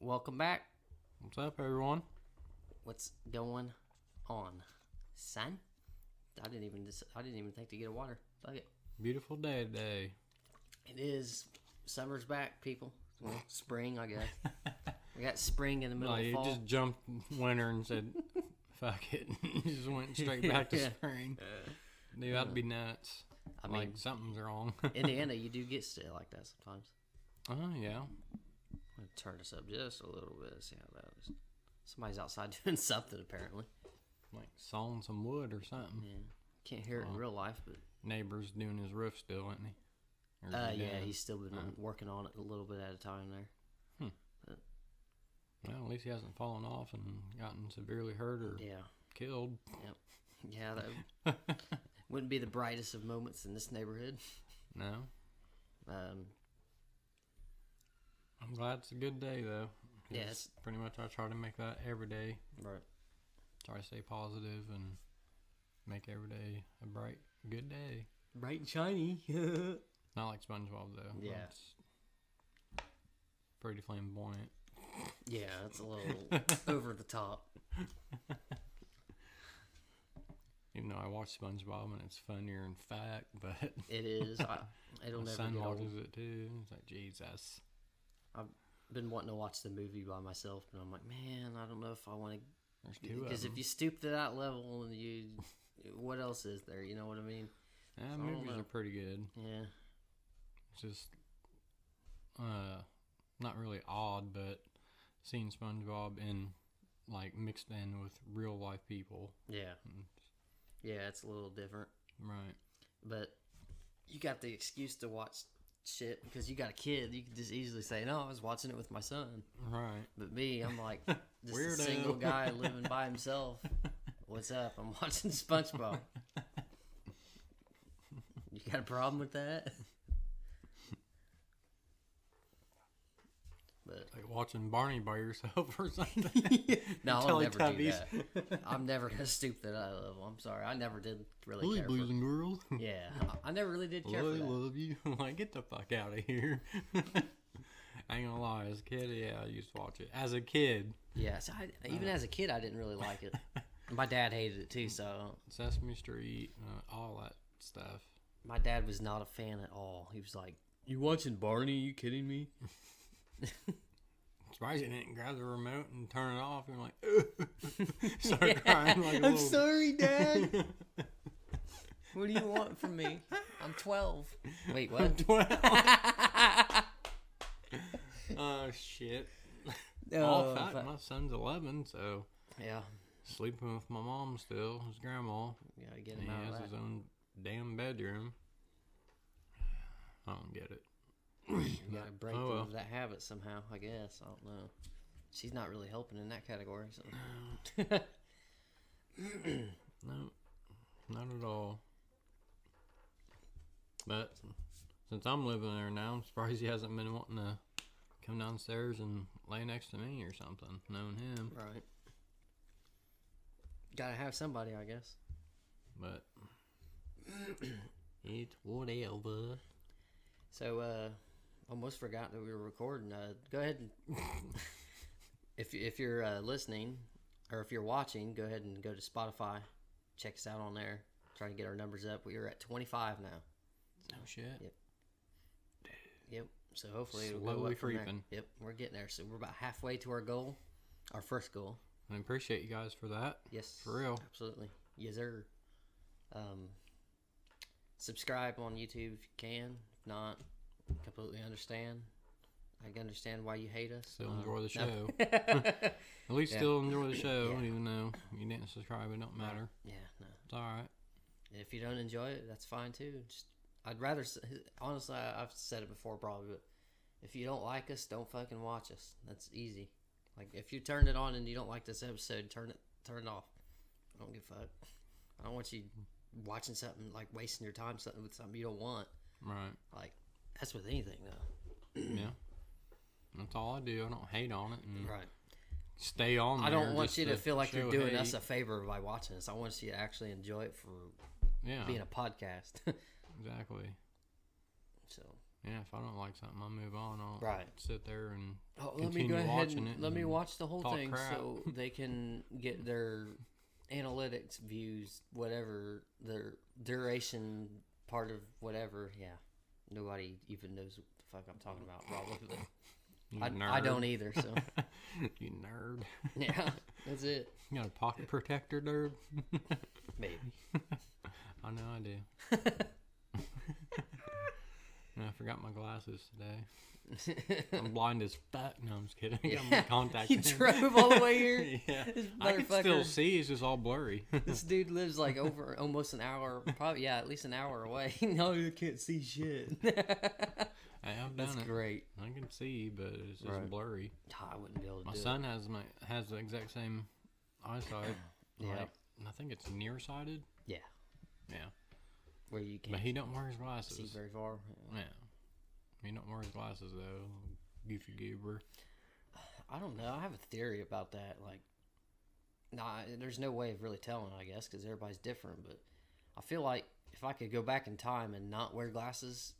Welcome back. What's up, everyone? What's going on, son? I didn't even dis- I didn't even think to get a water. Fuck it. Beautiful day today. It is summer's back, people. Well, spring, I guess. we got spring in the middle No, of you fall. just jumped winter and said, "Fuck it," You just went straight back to Yeah. spring. Uh, Dude, that'd be uh, nuts. I like mean, something's wrong. Indiana, you do get still like that sometimes. oh yeah. Turn this up just a little bit. See how that is. Somebody's outside doing something apparently. Like sawing some wood or something. Yeah, can't hear it in real life, but Neighbor's doing his roof still, isn't he? Or is uh, he yeah, done? he's still been working on it a little bit at a time there. Well, at least he hasn't fallen off and gotten severely hurt or Yeah, killed. Yep. yeah, that wouldn't be the brightest of moments in this neighborhood. No. Um, I'm glad it's a good day though. Yeah, Pretty much, I try to make that every day. right. Try to stay positive and make every day a bright, good day. Bright and shiny. Not like SpongeBob though. Yeah. Pretty flamboyant. yeah, it's a little over the top. Even though I watch SpongeBob and it's funnier in fact, but It is. I, it'll my never son get old. watches it too. It's like Jesus. I've been wanting to watch the movie by myself, but I'm like, man, I don't know if I want to. There's two of Because if you stoop to that level, and you, what else is there? You know what I mean? yeah, I don't movies are pretty good. Yeah. It's just uh, not really odd, but seeing SpongeBob in like mixed in with real life people. Yeah. Mm, Yeah, it's a little different, Right. but you got the excuse to watch shit because you got a kid. You could just easily say, "No, I was watching it with my son." Right. But me, I'm like just a single guy living by himself. What's up? I'm watching SpongeBob. you got a problem with that? But Like watching Barney by yourself or something. no, I'll never do that. I'm never gonna stoop to that level. I'm sorry. I never did really Hey, care. boys For, and girls. yeah, I, I never really did I care for that. love you. like, get the fuck out of here. I ain't gonna lie. As a kid, yeah, I used to watch it. As a kid, Yeah, so I, even as a kid, I didn't really like it. My dad hated it too, so Sesame Street, uh, all that stuff. my dad was not a fan at all. He was like, "You watching Barney? you kidding me?" Surprised you didn't grab the remote and turn it off. And like, start crying like a little. sorry, Dad. what do you want from me? I'm 12. Wait, what? Twelve. oh shit! Oh, All. My son's eleven, so Yeah, sleeping with my mom still. His grandma. gotta get And him he has of his own damn bedroom. I don't get it. You gotta break Oh, well. that habit somehow. I guess I don't know. She's not really helping in that category. So. No, not at all. But since I'm living there now, I'm surprised he hasn't been wanting to come downstairs and lay next to me or something, knowing him. right. Gotta have somebody, I guess. But it's whatever. So, uh, almost forgot that we were recording. Uh, go ahead and if if you're uh, listening or if you're watching, go ahead and go to Spotify. Check us out on there. Trying to get our numbers up. We are at 25 now. Oh shit. Yep. Yep. So hopefully it'll go up creeping. Yep, we're getting there. So we're about halfway to our goal, our first goal. I appreciate you guys for that. Yes, For real. absolutely. Yes, sir. Um, subscribe on YouTube if you can. If not, completely understand. I can understand why you hate us. Still Um, enjoy the no. show. At least Yeah. still enjoy the show, Yeah. even though you didn't subscribe. It don't matter. yeah, no. It's all right. If you don't enjoy it, that's fine too. Just, I'd rather, honestly, I've said it before probably, but if you don't like us, don't fucking watch us. That's easy. Like if you turned it on and you don't like this episode, turn it, turn it off. I don't give a fuck. I don't want you watching something like wasting your time something with something you don't want. Right. Like that's with anything though. yeah. That's all I do. I don't hate on it and Right. stay on. I don't want you to feel like you're doing hate. us a favor by watching this. I want you to actually enjoy it for Yeah. being a podcast. Exactly. so Yeah, if I don't like something, I'll move on. I'll Right. sit there and Oh, let me go ahead and it let me watch the whole thing crap. so they can get their analytics views, whatever their duration part of whatever. Yeah, nobody even knows what the fuck I'm talking about. Probably, I. I don't either. So you nerd. yeah, that's it. You got a pocket protector, nerd? Maybe. I know I do. I forgot my glasses today. I'm blind as fuck. No, I'm just kidding. I got my Yeah, contact he drove all the way here. yeah. This I can still see. It's just all blurry. This dude lives like over almost an hour, probably yeah, at least an hour away. no, you can't see shit. I have That's it. great. I can see, but it's just Right. blurry. Ah, I wouldn't be able to My do son has my has the exact same eyesight. Yeah. Like, I think it's nearsighted. Yeah. Yeah. Where you But can't he don't wear his glasses. see very far. Yeah. He don't wear his glasses though. Goofy goober. I don't know. I have a theory about that. Like, nah, there's no way of really telling, I guess, because everybody's different. But I feel like if I could go back in time and not wear glasses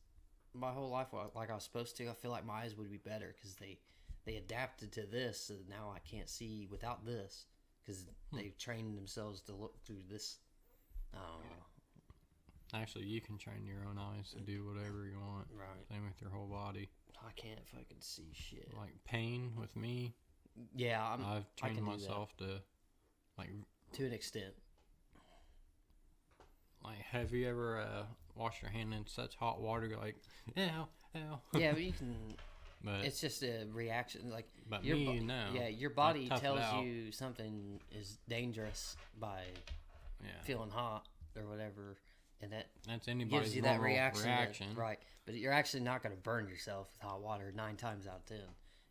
my whole life like- I was supposed to, I feel like my eyes would be better because they they adapted to this. So now I can't see without this because hmm. they've trained themselves to look through this. I don't know. Actually, you can train your own eyes to do whatever you want. Right. Same with your whole body. I can't fucking see shit. Like pain with me, Yeah, I'm I've I can trained do that. myself to like to an extent. like have you ever uh washed your hand in such hot water you're like ow ow Yeah, but you can. but It's just a reaction. Like but your me bo- no Yeah, your body tells you something is dangerous by yeah feeling hot or whatever, and that that's anybody's gives you that normal reaction. that- right? But you're actually not going to burn yourself with hot water nine times out of ten.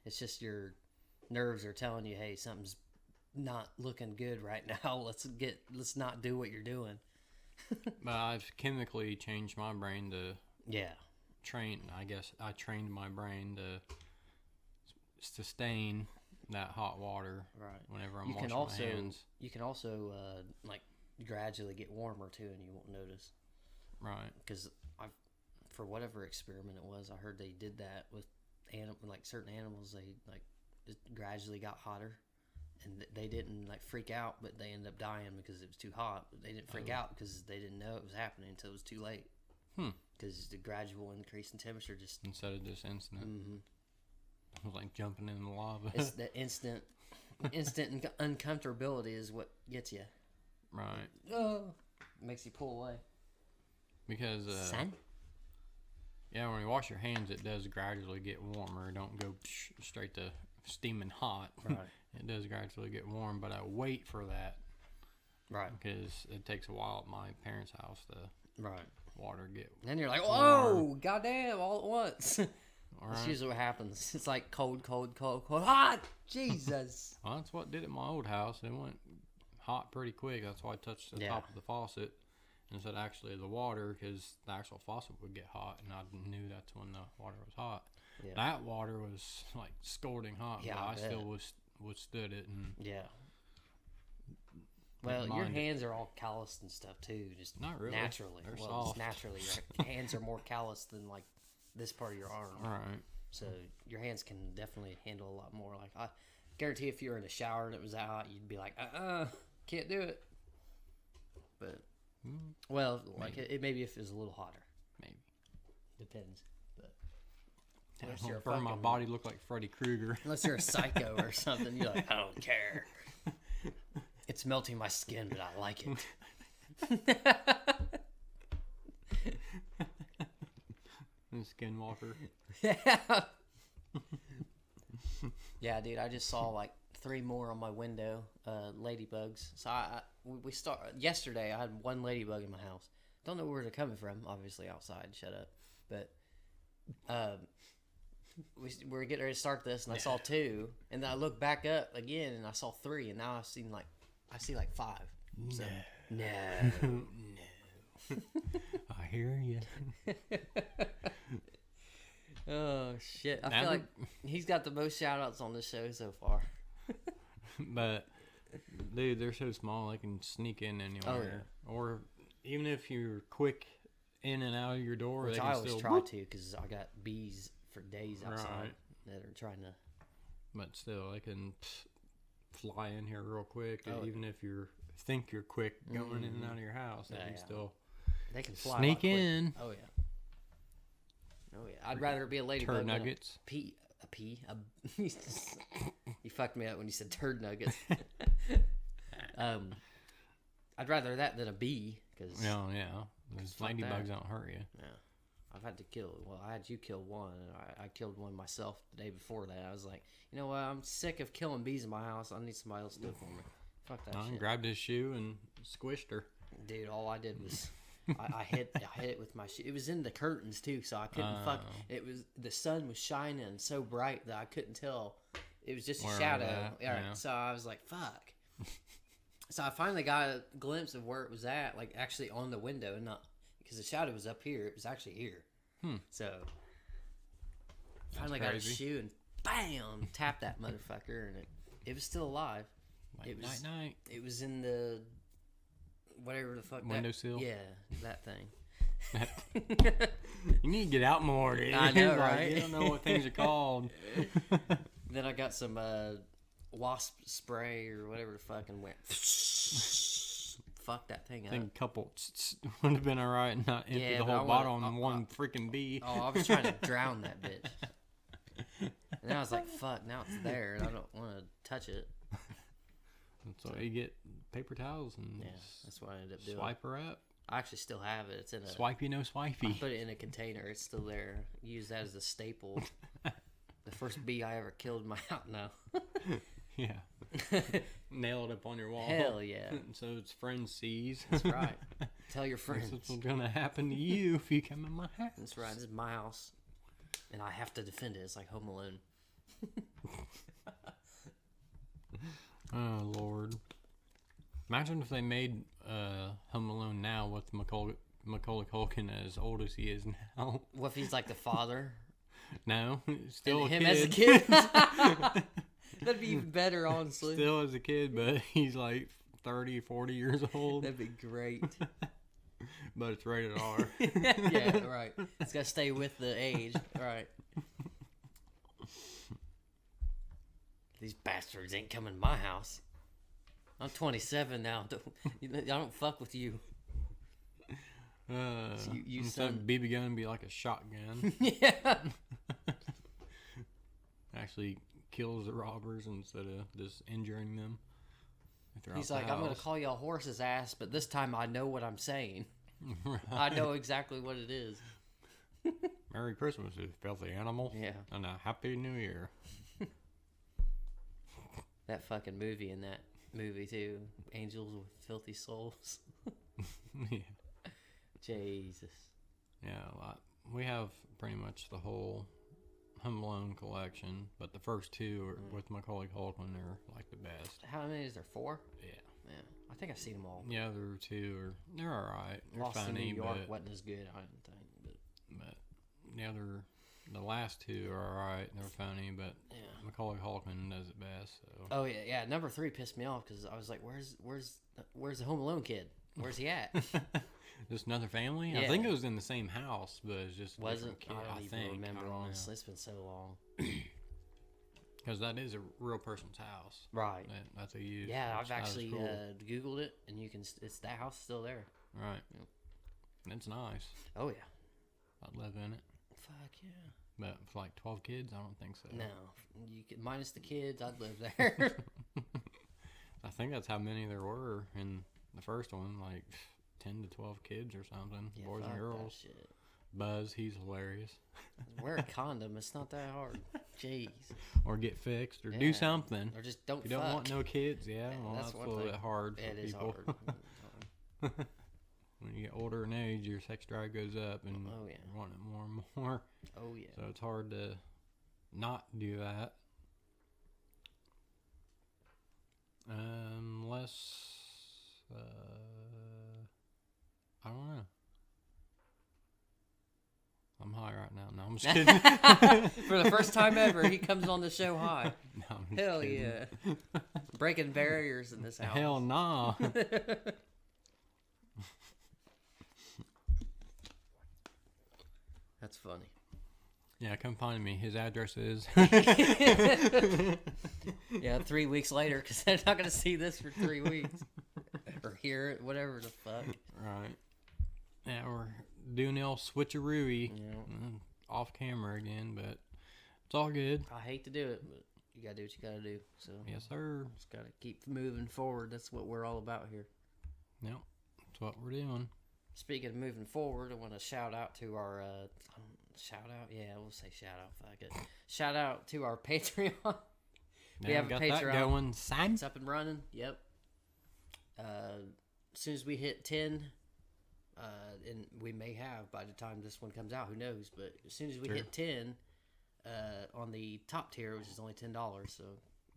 It's just your nerves are telling you, "Hey, something's not looking good right now. Let's get. Let's not do what you're doing." but I've chemically changed my brain to Yeah, train I guess I trained my brain to sustain that hot water right. whenever I'm You can washing also my hands you can also uh, like gradually get warmer too, and you won't notice. right because I, for whatever experiment it was, I heard they did that with anim- like certain animals. They like it gradually got hotter, and th- they didn't like freak out, but they ended up dying because it was too hot. But they didn't freak Oh. out because they didn't know it was happening until it was too late. Hmm. Because the gradual increase in temperature just instead of just instant hmm it was like jumping in the lava it's the instant instant uncomfortability is what gets you. Right Oh, makes you pull away. because uh, Son. Yeah, when you wash your hands, it does gradually get warmer. Don't go psh, straight to steaming hot. Right. it does gradually get warm, but I wait for that Right. because it takes a while at my parents' house to Right. water get. And then you're like, whoa, goddamn, all at once. All That's usually what happens. It's like cold, cold, cold, cold, hot. Jesus. Well, that's what did at my old house. It went hot pretty quick. That's why I touched the Yeah. top of the faucet instead actually of the water because the actual faucet would get hot, and I knew that's when the water was hot. Yeah. That water was like scalding hot, Yeah, but I I, still was withstood it and yeah. Well, your mind it. hands are all calloused and stuff too, just Not really. naturally. They're well, soft. just naturally, your hands are more calloused than like this part of your arm. all right. So your hands can definitely handle a lot more. Like I guarantee, if you were in a shower and it was that hot, you'd be like, uh, uh can't do it. But Mm, well, like it, it maybe if it's a little hotter, maybe. depends. But Unless you're burn my body look like Freddy Krueger. Unless you're a psycho or something, you're like, I don't care. It's melting my skin, but I like it. Skinwalker. yeah. yeah, dude. I just saw like three more on my window, uh, ladybugs. So I, I we- start yesterday. I had one ladybug in my house. Don't know where they're coming from. Obviously outside. Shut up. But um, we we're getting ready to start this, and I saw two, and then I looked back up again, and I saw three, and now I've seen like I see like five. So no, no. I hear you. Oh shit! I Now feel like he's got the most shout outs on this show so far. but dude, they're so small they can sneak in anywhere. Or even if you're quick in and out of your door. Which they I always still try whoop, to because I got bees for days outside Right. that are trying to. but still they can fly in here real quick. Oh, even if you think you're quick going in and Mhm. out of your house, they Yeah, can yeah. still They can fly. sneak in. Oh yeah. Oh yeah. I'd rather be a ladybug. Turd than a nuggets. Pea. A pea. A, you fucked me up when you said turd nuggets. um, I'd rather that than a bee because Yeah, yeah. Those fuck that. ladybugs don't hurt you. Yeah. I've had to kill. Well, I had you kill one, and I, I killed one myself the day before that. I was like, you know what? I'm sick of killing bees in my house. I need somebody else to do it for me. Fuck that I shit, grabbed his shoe and squished her. dude. All I did was. I, I hit I hit it with my shoe. It was in the curtains too, so I couldn't fuck. Oh. It was the sun was shining so bright that I couldn't tell. It was just a Where it shadow. Yeah, yeah. So I was like, fuck. so I finally got a glimpse of where it was at, like actually on the window, and not because the shadow was up here. It was actually here. Hmm. So finally got a shoe and bam, tapped that motherfucker, and it it was still alive. Like It was- night night. It was in the whatever the fuck that- Windowsill? Yeah, that thing. You need to get out more, dude. I know, right? You don't know what things are called. then I got some uh, wasp spray or whatever the fuck and went. fuck that thing I up. a couple would have been alright and not empty Yeah, the whole bottle on one freaking bee. Oh, I was trying to drown that bitch. And I was like, fuck, now it's there and I don't want to touch it. So you get paper towels and Yeah, that's what I ended up doing. swipe her up. I actually still have it. It's in a. Swipey no swipey. I put it in a container. It's still there. Use that as a staple. the first bee I ever killed in my house. No. Yeah. Nail it up on your wall. Hell yeah. so its friends sees. That's right. Tell your This friends. is what's gonna happen to you if you come in my house. That's right. This is my house, and I have to defend it. It's like Home Alone. Oh Lord! Imagine if they made uh, Home Alone now with Macaulay, Macaulay Culkin as old as he is now. What if he's like the father? no, still and him kid. as a kid. That'd be even better, honestly. still as a kid, but he's like 30, 40 years old. That'd be great. but it's rated R. yeah, right. It's got to stay with the age. Right. These bastards ain't coming to my house. I'm 27 now. Don't, I don't fuck with you. Uh, you- you instead son- BB gun, be like a shotgun. yeah. Actually kills the robbers instead of just injuring them. He's the like, I'm gonna call you a horse's ass, but this time I know what I'm saying. I know exactly what it is. Merry Christmas, you filthy animal. Yeah. And a Happy New Year. That fucking movie in that movie too. Angels with filthy souls. yeah. Jesus. Yeah, a lot. We have pretty much the whole Home Alone collection, but the first two are, Mm. with Macaulay Culkin are like the best. How many is there? Four? Yeah. Yeah. I think I've seen them all. Yeah, there other two are they're all right. They're Lost funny, in New York but, wasn't as good, I didn't think. But but the other, the last two are all right. They're funny, but yeah. Macaulay Culkin does it best. So Oh yeah, yeah. Number three pissed me off because I was like, "Where's, where's, where's the Home Alone kid? Where's he at?" just another family. I think it was in the same house, but it's just wasn't. kid, I don't even think. remember. I honestly, it's been so long. Because that is a real person's house. Right. That, that's a use. Yeah, I've actually cool. uh, googled it, and you can. It's that house still there. right. Yep. It's nice. Oh yeah. I'd live in it. Fuck yeah. But for like 12 kids, I don't think so. No, you could minus the kids. I'd live there. I think that's how many there were in the first one, like 10 to 12 kids or something, Yeah, boys fuck and girls. shit. Buzz, he's hilarious. Wear a condom. It's not that hard. Jeez. Or get fixed or Yeah. do something. Or just don't If you don't want no kids, yeah, Yeah, well, that's that's, a little bit hard for It is people. hard. Mm, mm, mm. When you get older in age, your sex drive goes up and Oh, yeah. you want it more and more. oh yeah. So it's hard to not do that. Unless, uh, I don't know. I'm high right now. No, I'm just kidding. For the first time ever, he comes on the show high. no, Hell kidding. yeah. Breaking barriers in this house. Hell nah. That's funny. Find me. His address is. Yeah, three weeks later, because they're not gonna see this for three weeks or hear it, whatever the fuck. right. Yeah, we're doing El Switcheroo Yeah. mm, off camera again, but it's all good. I hate to do it, but you gotta do what you gotta do. So Yes, sir. just gotta keep moving forward. That's what we're all about here. Yep, that's what we're doing. Speaking of moving forward, I want to shout out to our uh, shout out. Yeah, we'll say shout out. Fuck it. Shout out to our Patreon. We have a Patreon. going. Sign. It's up and running. Yep. Uh, as soon as we hit ten, uh, and we may have by the time this one comes out, who knows? But as soon as we Sure. hit ten, uh, on the top tier, which is only ten dollars, so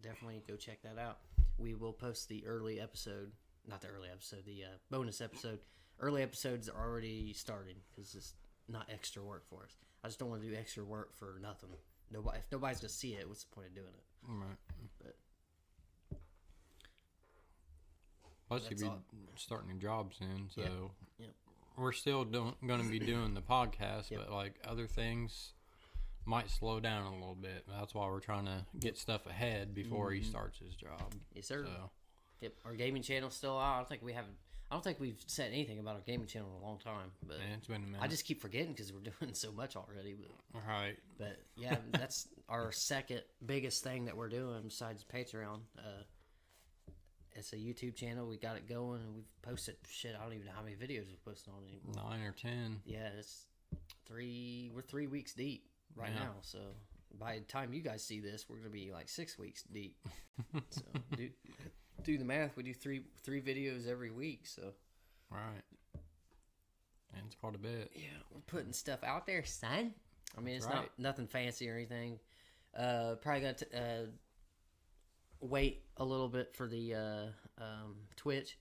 definitely go check that out. We will post the early episode, not the early episode, the uh, bonus episode. Early episodes are already starting because not extra work for us. I just don't want to do extra work for nothing. Nobody, if nobody's gonna see it, what's the point of doing it? Right. But- Plus, you That's be all. starting a job soon, so Yep. Yep. we're still going to be doing the podcast, Yep. but like other things might slow down a little bit. That's why we're trying to get stuff ahead before he mm-hmm. starts his job. Yes, sir. So Yep, our gaming channel's still out. I don't think we haven't. I don't think we've said anything about our gaming channel in a long time. But man, it's been a minute. I just keep forgetting because we're doing so much already. But, all right. but yeah, that's our second biggest thing that we're doing besides Patreon. Uh, it's a YouTube channel. We got it going, and we've posted shit. I don't even know how many videos we've posted on anymore. Nine or ten. Yeah, it's three. We're three weeks deep right Yeah. now. So by the time you guys see this, we're gonna be like six weeks deep. so do do the math. We do three three videos every week. So Right. And it's quite a bit. yeah, we're putting stuff out there, son. I mean, it's That's not nothing fancy or anything. Uh, probably gonna t- uh, wait a little bit for the uh, um, Twitch.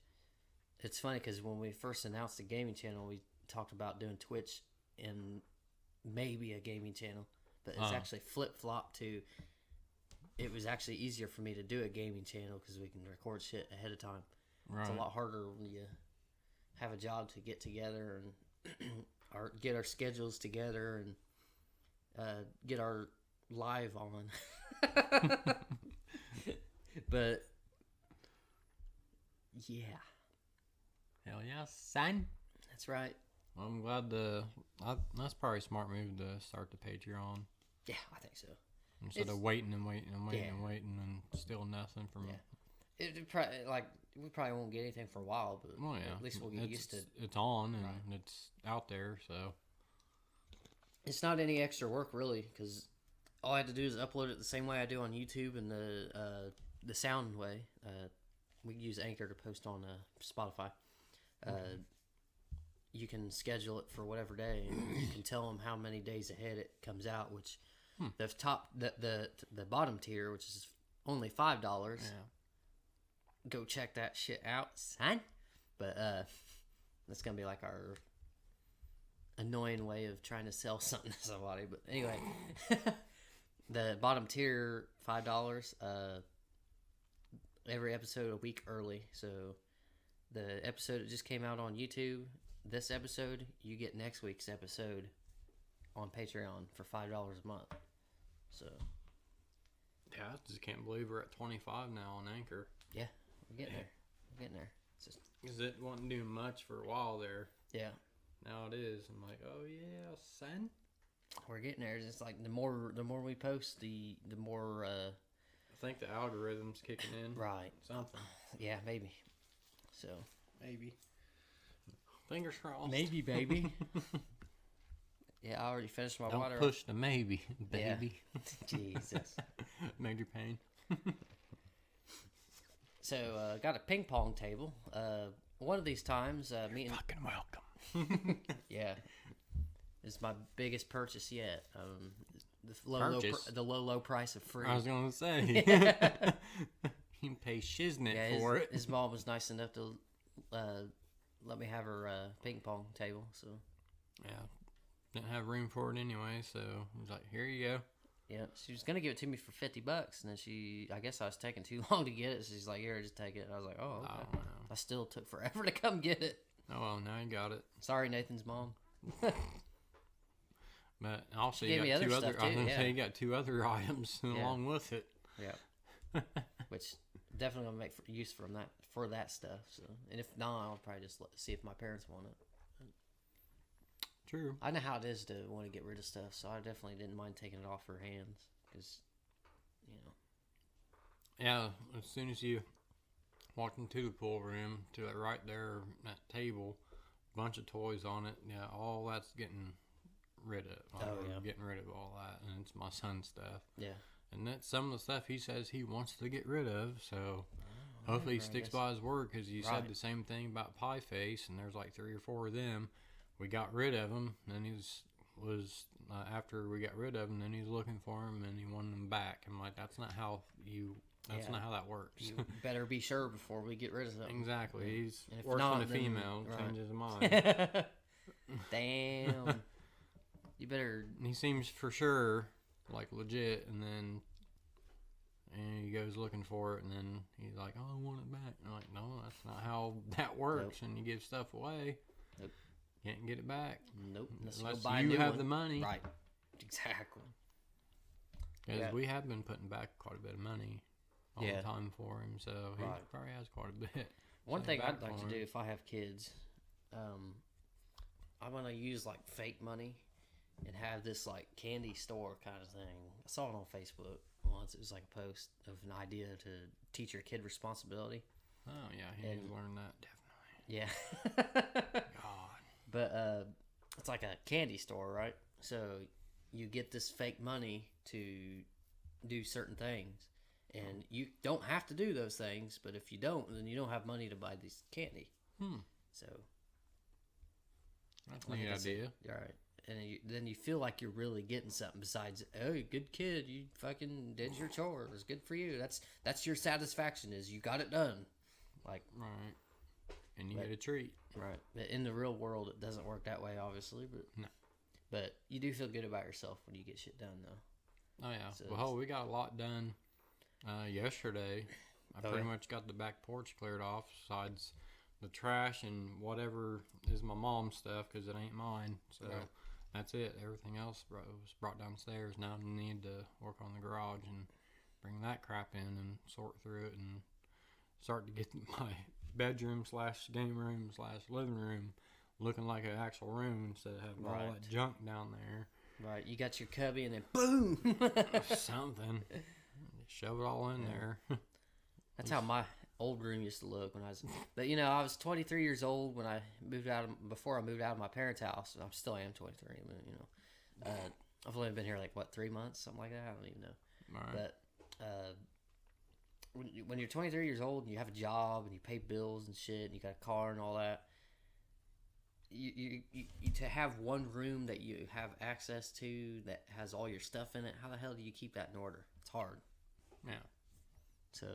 It's funny because when we first announced the gaming channel, we talked about doing Twitch and maybe a gaming channel, but it's Uh. actually flip flop to. It was actually easier for me to do a gaming channel because we can record shit ahead of time. Right. It's a lot harder when you have a job to get together and our get our schedules together and uh, get our live on. but yeah, Hell yeah, son. that's right. Well, I'm glad the. I, that's probably a smart move to start the Patreon Yeah, I think so. Instead It's- of waiting and waiting and waiting Yeah. and waiting and still nothing from. Yeah. It, it probably like we probably won't get anything for a while, but Well, yeah. at least we'll get it's, used to. It. It's on and Right. it's out there, so It's not any extra work really, because all I have to do is upload it the same way I do on YouTube and the uh, the sound way. Uh, we use Anchor to post on uh, Spotify. Uh, you can schedule it for whatever day, and you can tell them how many days ahead it comes out. Which the top, the the the bottom tier, which is only five dollars. yeah. Go check that shit out, son. But uh, that's gonna be like our annoying way of trying to sell something to somebody. But anyway, the bottom tier five dollars. Uh, every episode a week early. So the episode that just came out on YouTube, this episode you get next week's episode on Patreon for five dollars a month. So Yeah, I just can't believe we're at 25 now on Anchor. yeah, we're getting there. We're getting there. It's just Because it wasn't doing much for a while there. yeah. Now it is. I'm like, oh yeah, son. We're getting there. It's just like the more the more we post, the the more uh I think the algorithm's kicking in. right. Something. Yeah, maybe. So Maybe. Fingers crossed. Maybe, baby. yeah, I already finished my Don't water. push the maybe, Yeah. baby. Jesus. Major pain. So uh, got a ping pong table. Uh, one of these times, uh, me and Fucking welcome. yeah, it's my biggest purchase yet. Um, the low, low pr- the low low price of free. I was gonna say. you can pay shiznit yeah, his, for it. his mom was nice enough to uh, let me have her uh, ping pong table. So Yeah. Didn't have room for it anyway, so I was like, here you go. yeah, she was gonna give it to me for fifty bucks, and then she, I guess I was taking too long to get it. So she's like, "Here, just take it." And I was like, "Oh, okay." I don't know. I still took forever to come get it. Oh well, now you got it. Sorry, Nathan's mom. But also, you got two other stuff I was too, gonna say you got two other items along with it. Yeah. Which definitely gonna make use from that for that stuff. So, and if not, I'll probably just see if my parents want it. True. I know how it is to want to get rid of stuff, so I definitely didn't mind taking it off her hands because, you know, Yeah. As soon as you walked into the pool room, to that right there, that table, bunch of toys on it. Yeah, all that's getting rid of. Oh, We're yeah. Getting rid of all that, and it's my son's stuff. yeah. And that's some of the stuff he says he wants to get rid of. So oh, hopefully he sticks by his word because you Right. said the same thing about Pie Face, and there's like three or four of them. We got rid of him, and he was was uh, after we got rid of him, then he was looking for them, and he wanted them back. I'm like, that's not how you. That's Yeah. not how that works. You better be sure before we get rid of them. exactly. He's And if worse not, than a female. right. Changes his mind. Damn. you better. he seems for sure like legit, and then and he goes looking for it, and then he's like, "Oh, I want it back." And I'm like, "No, that's not how that works." And you give stuff away, Nope. Can't get it back Nope. Unless, unless you, buy you have one. the money. Right. Exactly. Because Yeah. we have been putting back quite a bit of money all Yeah. the time for him, so he Right. probably has quite a bit. One thing I'd like to for do if I have kids, um, I want to use like fake money and have this like candy store kind of thing. I saw it on Facebook once. It was like a post of an idea to teach your kid responsibility. Oh yeah, he needs And- to learn that definitely. Yeah. God, but uh, it's like a candy store, right? So you get this fake money to do certain things. And you don't have to do those things, but if you don't, then you don't have money to buy this candy. Hmm. So that's a neat idea. All right. And you, then you feel like you're really getting something besides, oh, good kid, you fucking did your chores. Good for you. That's that's your satisfaction is you got it done. Like Right, and you But- get a treat. right. But in the real world, it doesn't work that way, obviously. But No. but you do feel good about yourself when you get shit done, though. Oh yeah. So well, we got a lot done uh, yesterday. I Oh, pretty yeah? much got the back porch cleared off, besides the trash and whatever is my mom's stuff because it ain't mine. So Right. that's it. Everything else bro- was brought downstairs. Now I need to work on the garage and bring that crap in and sort through it and start to get my bedroom slash game room slash living room looking like an actual room instead of having all that junk down there. Right. You got your cubby, and then boom. something. Shove it all in there. That's how my old room used to look when I was. But you know, I was 23 years old when I moved out of before I moved out of my parents' house. I still am 23, but you know, uh, I've only been here like what three months, something like that. I don't even know. Right. But uh, when you, when you're 23 years old and you have a job and you pay bills and shit, and you got a car and all that. You, you, you, you to have one room that you have access to that has all your stuff in it. How the hell do you keep that in order? It's hard. Yeah. So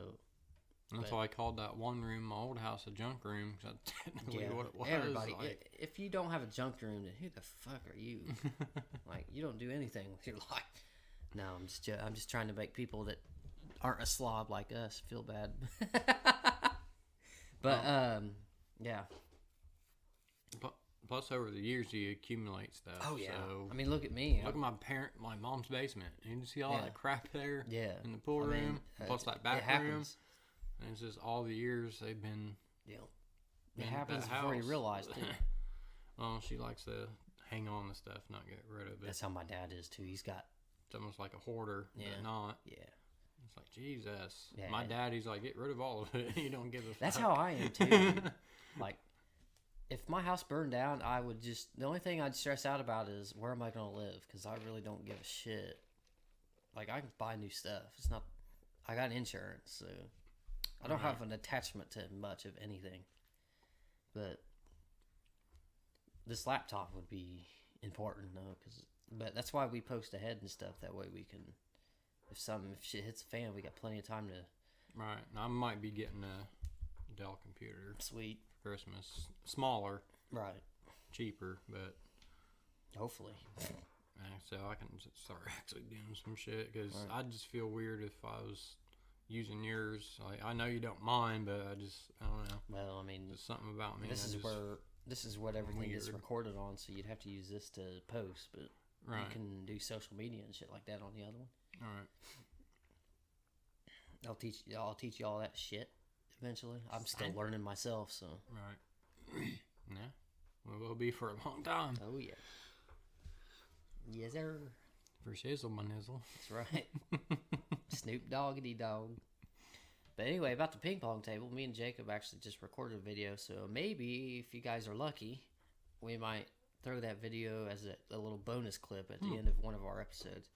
And that's but- why I called that one room, my old house, a junk room. 'cause that's technically what it was. Everybody, like- if you don't have a junk room, then who the fuck are you? like, you don't do anything with your life. No, I'm just, I'm just trying to make people that aren't a slob like us feel bad. but um, yeah. Plus, over the years, you accumulate stuff. Oh yeah. So, I mean, look at me. look at my parent, my mom's basement. You can see all Yeah. that crap there yeah. in the pool I mean, room. uh, plus it- that it back room. happens. And it's just all the years they've been. Yeah. in it that happens before you house. realize too. well, she likes to hang on to stuff, not get rid of it. That's how my dad is too. He's got It's almost like a hoarder, Yeah. but not. yeah. It's like Jesus. Yeah. My daddy's like, get rid of all of it. you don't give a. That's fuck. how I am too. like, if my house burned down, I would just the only thing I'd stress out about is where am I going to live because I really don't give a shit. Like I can buy new stuff. It's not. I got insurance, so I don't Right. have an attachment to much of anything. But this laptop would be important though, because but that's why we post ahead and stuff. That way we can, if something if shit hits the fan, we got plenty of time to Right. I might be getting a Dell computer sweet. for Christmas. Smaller, Right. cheaper, but Hopefully. uh, so I can start actually doing some shit because Right. I just feel weird if I was using yours. Like I know you don't mind, but I just I don't know. Well, I mean, There's something about me. this is where this is what everything gets weird. recorded on, so you'd have to use this to post. But Right. You can do social media and shit like that on the other one. All right. I'll teach I'll teach you all that shit eventually. I'm still Fine. learning myself, so Right. yeah. We will be for a long time. oh yeah. Yes sir. For shizzle my nizzle. That's right. Snoop Doggity Dog. But anyway, about the ping pong table, me and Jacob actually just recorded a video, so maybe if you guys are lucky, we might throw that video as a, a little bonus clip at the Hmm. end of one of our episodes,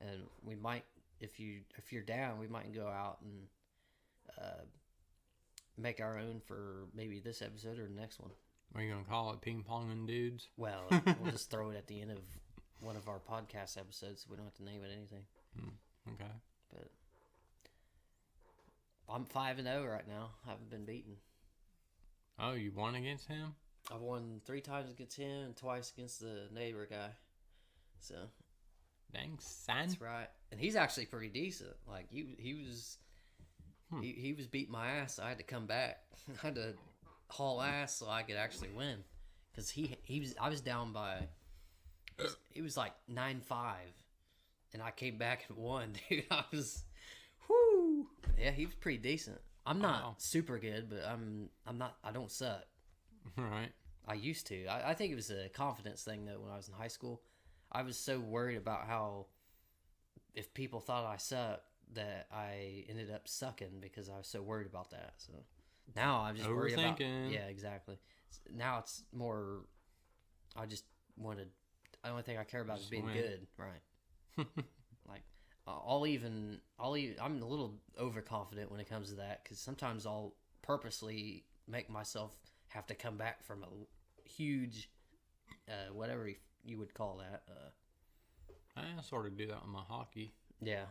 and we might, if you if you're down, we might go out and uh, make our own for maybe this episode or the next one. Are you gonna call it? Ping ponging dudes? Well, we'll just throw it at the end of one of our podcast episodes. So we don't have to name it anything. Okay. But I'm five and zero right now. I haven't been beaten. Oh, you won against him? I've won three times against him and twice against the neighbor guy. So Dang, son. that's right. And he's actually pretty decent. Like he he was Hmm. he, he was beating my ass. So I had to come back. I had to haul ass so I could actually win. Cause he he was I was down by it was like nine five, and I came back and won, dude. I was, whoo, yeah, he was pretty decent. I'm not Wow. super good, but I'm I'm not I don't suck. right. I used to. I, I think it was a confidence thing though. When I was in high school, I was so worried about how if people thought I sucked that I ended up sucking because I was so worried about that. So now I'm just worried about. Yeah, exactly. Now it's more. I just wanted. The only thing I care about is being win. good, right? like I'll even I'll even I'm a little overconfident when it comes to that because sometimes I'll purposely make myself have to come back from a huge uh, whatever you, would call that uh, I sort of do that with my hockey. yeah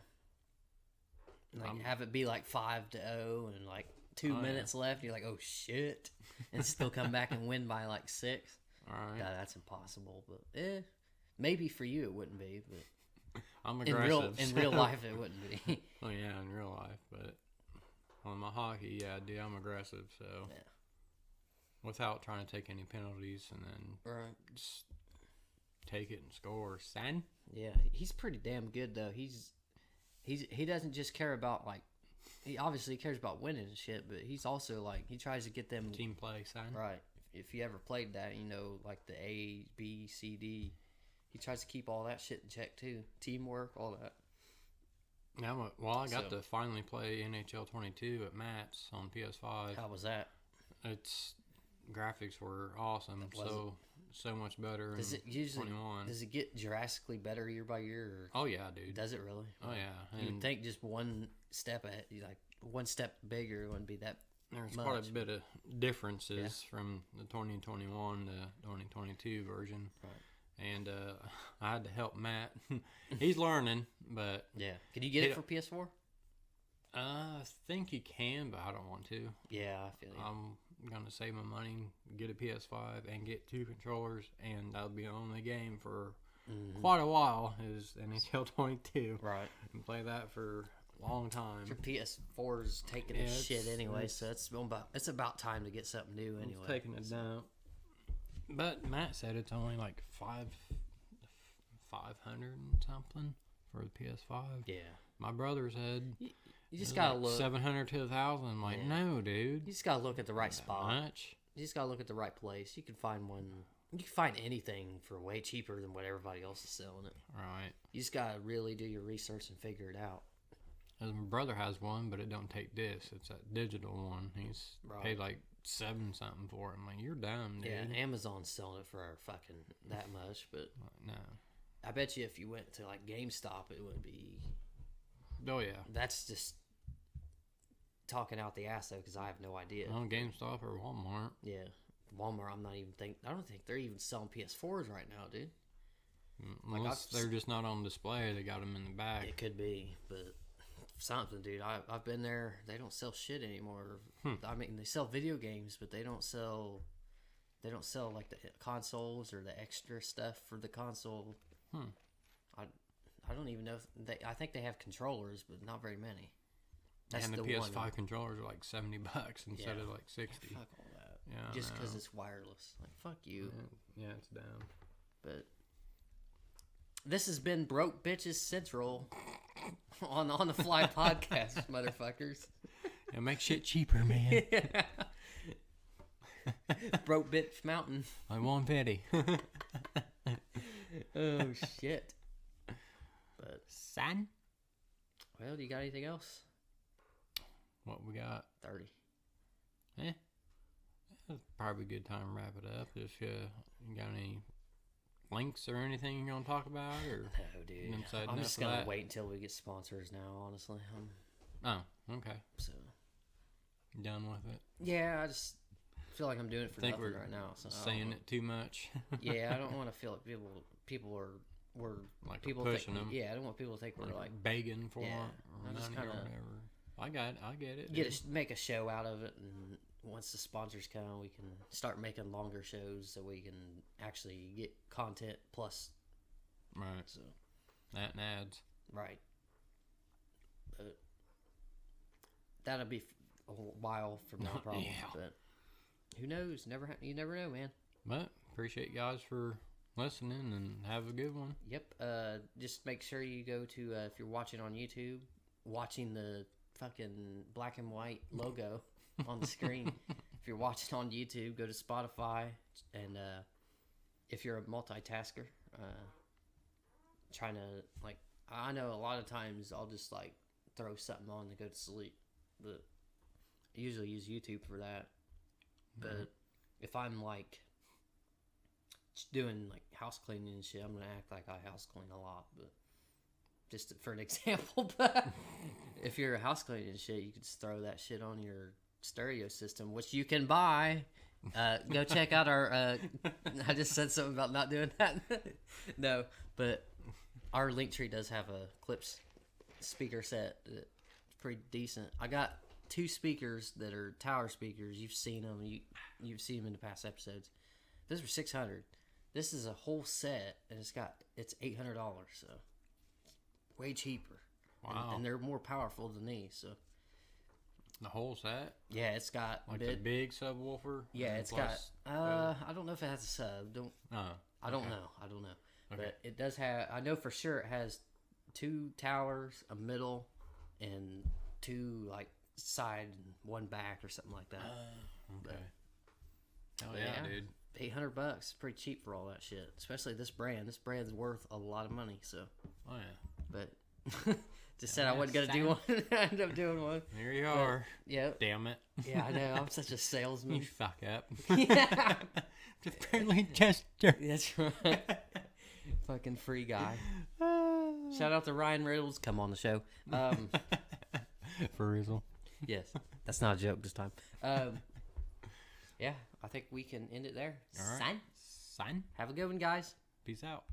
like I'm- have it be like five to oh and like two Oh, yeah. minutes left you're like oh shit and still come back and win by like six All right. yeah that's impossible but eh maybe for you it wouldn't be but I'm in aggressive. real in real life it wouldn't be Oh yeah, in real life, but on my hockey, yeah, dude, I'm aggressive. So Yeah. Without trying to take any penalties, and then right just take it and score, son. Yeah, he's pretty damn good though. He's he's he doesn't just care about like he obviously cares about winning and shit, but he's also like he tries to get them Team play, son. right. If, if you ever played that, you know, like the A, B, C, D, he tries to keep all that shit in check too. Teamwork, all that. Now, I'm well, I got So- to finally play NHL 22 at Matt's on PS5. How was that? It's graphics were awesome, so so much better. Does it usually 21? does it get drastically better year by year? oh yeah, dude. Does it really? Oh yeah, You would think just one step ahead, like one step bigger, it wouldn't be that. there's much. quite a bit of differences from the 2021 to 2022 version. Right. And uh, I had to help Matt. He's learning, but Yeah. Can you get it Yeah. for PS4? uh, I think he can, but I don't want to. Yeah, I feel you. I'm gonna save my money, get a PS5, and get two controllers, and that'll be the only game for Mhm. quite a while. Is NHL 22, Right. and play that for a long time. Your PS4 is taking Yeah, its shit anyway, it's- so it's about it's about time to get something new anyway. It's taking it down. But Matt said it's only like five, five hundred and something for the PS5. Yeah, My brother said you just gotta look. seven hundred to a thousand. I'm like, Yeah. no, dude. You just gotta look at the right spot. much? You just gotta look at the right place. You can find one. You can find anything for way cheaper than what everybody else is selling it. Right. You just gotta really do your research and figure it out. 'Cause my brother has one, but it don't take disc. It's that digital one. He's Right. paid like seven something for it. I'm like, you're dumb, dude. Yeah, Amazon's selling it for fucking that much, but no. I bet you if you went to like GameStop, it would be. Oh yeah. That's just talking out the ass though, because I have no idea. On GameStop or Walmart. Yeah, Walmart. I'm not even think. I don't think they're even selling PS4s right now, dude. Mm, Like, Unless I've- they're just not on display. They got them in the back. It could be, but something, dude. I I've been there. They don't sell shit anymore. Hmm. I mean, they sell video games, but they don't sell. They don't sell like the consoles or the extra stuff for the console. Hmm. I don't even know. If they I think they have controllers, but not very many. and the, one. PS5 controllers are like 70 bucks instead Yeah. of like 60. Fuck all that. Yeah. Just because it's wireless. Like fuck you. Yeah, yeah, it's down. But this has been Broke Bitches Central on on the Fly podcast, motherfuckers. Yeah, make shit cheaper, man. Broke Bitch Mountain. I want pity. Oh shit. But Son? well, do you got anything else? What we got? Thirty. Eh. That's probably a good time to wrap it up. If uh, you got any links or anything you're gonna talk about, or No, dude. I'm just gonna that? wait until we get sponsors now. Honestly, I'm oh, okay, so done with it. yeah. I just feel like I'm doing it for Think nothing we're right now. So Saying it too much. yeah, I don't want to feel like people people are we're like people pushing think, them. Yeah, I don't want people to think we're like, begging for Yeah, it or money kinda- whatever. I got, I get it. get a, make a show out of it, and once the sponsors come, we can start making longer shows so we can actually get content plus. right. So That and ads. right, but that'll be a while from now, probably. Yeah. But who knows? Never, you never know, man. But appreciate you guys for listening and have a good one. Yep. Uh, just make sure you go to uh, if you're watching on YouTube, watching the fucking black and white logo on the screen. if you're watching on YouTube, go to Spotify, and uh, if you're a multitasker, uh, trying to like, I know a lot of times I'll just like throw something on to go to sleep, but I usually use YouTube for that. But if I'm like doing like house cleaning and shit, I'm gonna act like I house clean a lot, but just for an example. But if you're a house cleaning and shit, you could just throw that shit on your stereo system, which you can buy. Uh, go check out our. Uh, I just said something about not doing that. no, but our link tree does have a Klipsch speaker set. Pretty decent. I got two speakers that are tower speakers. You've seen them. You you've seen them in the past episodes. Those were six hundred. This is a whole set, and it's got it's eight hundred dollars. So way cheaper. And- Wow. And, they're more powerful than these. So The whole set, yeah, it's got like bit- the big subwoofer. yeah, and it's got. Uh, I don't know if it has a sub. Don't Oh, I don't okay. know. I don't know. Okay. But it does have. I know for sure it has two towers, a middle, and two like side and one back or something like that. Okay. Hell yeah, yeah. dude. Eight hundred bucks, pretty cheap for all that shit. Especially this brand. This brand's worth a lot of money. So, Oh yeah. but just said I wasn't gonna do one. I ended up doing one. Here you are. Yep. Damn it. Yeah, I know. I'm such a salesman. You fuck up. yeah. friendly gesture. That's right. Fucking free guy. Shout out to Ryan Reynolds. Come on the show. Um, For real. yes, that's not a joke this time. Um, yeah, I think we can end it there. All right. Sign. Sign. Have a good one, guys. Peace out.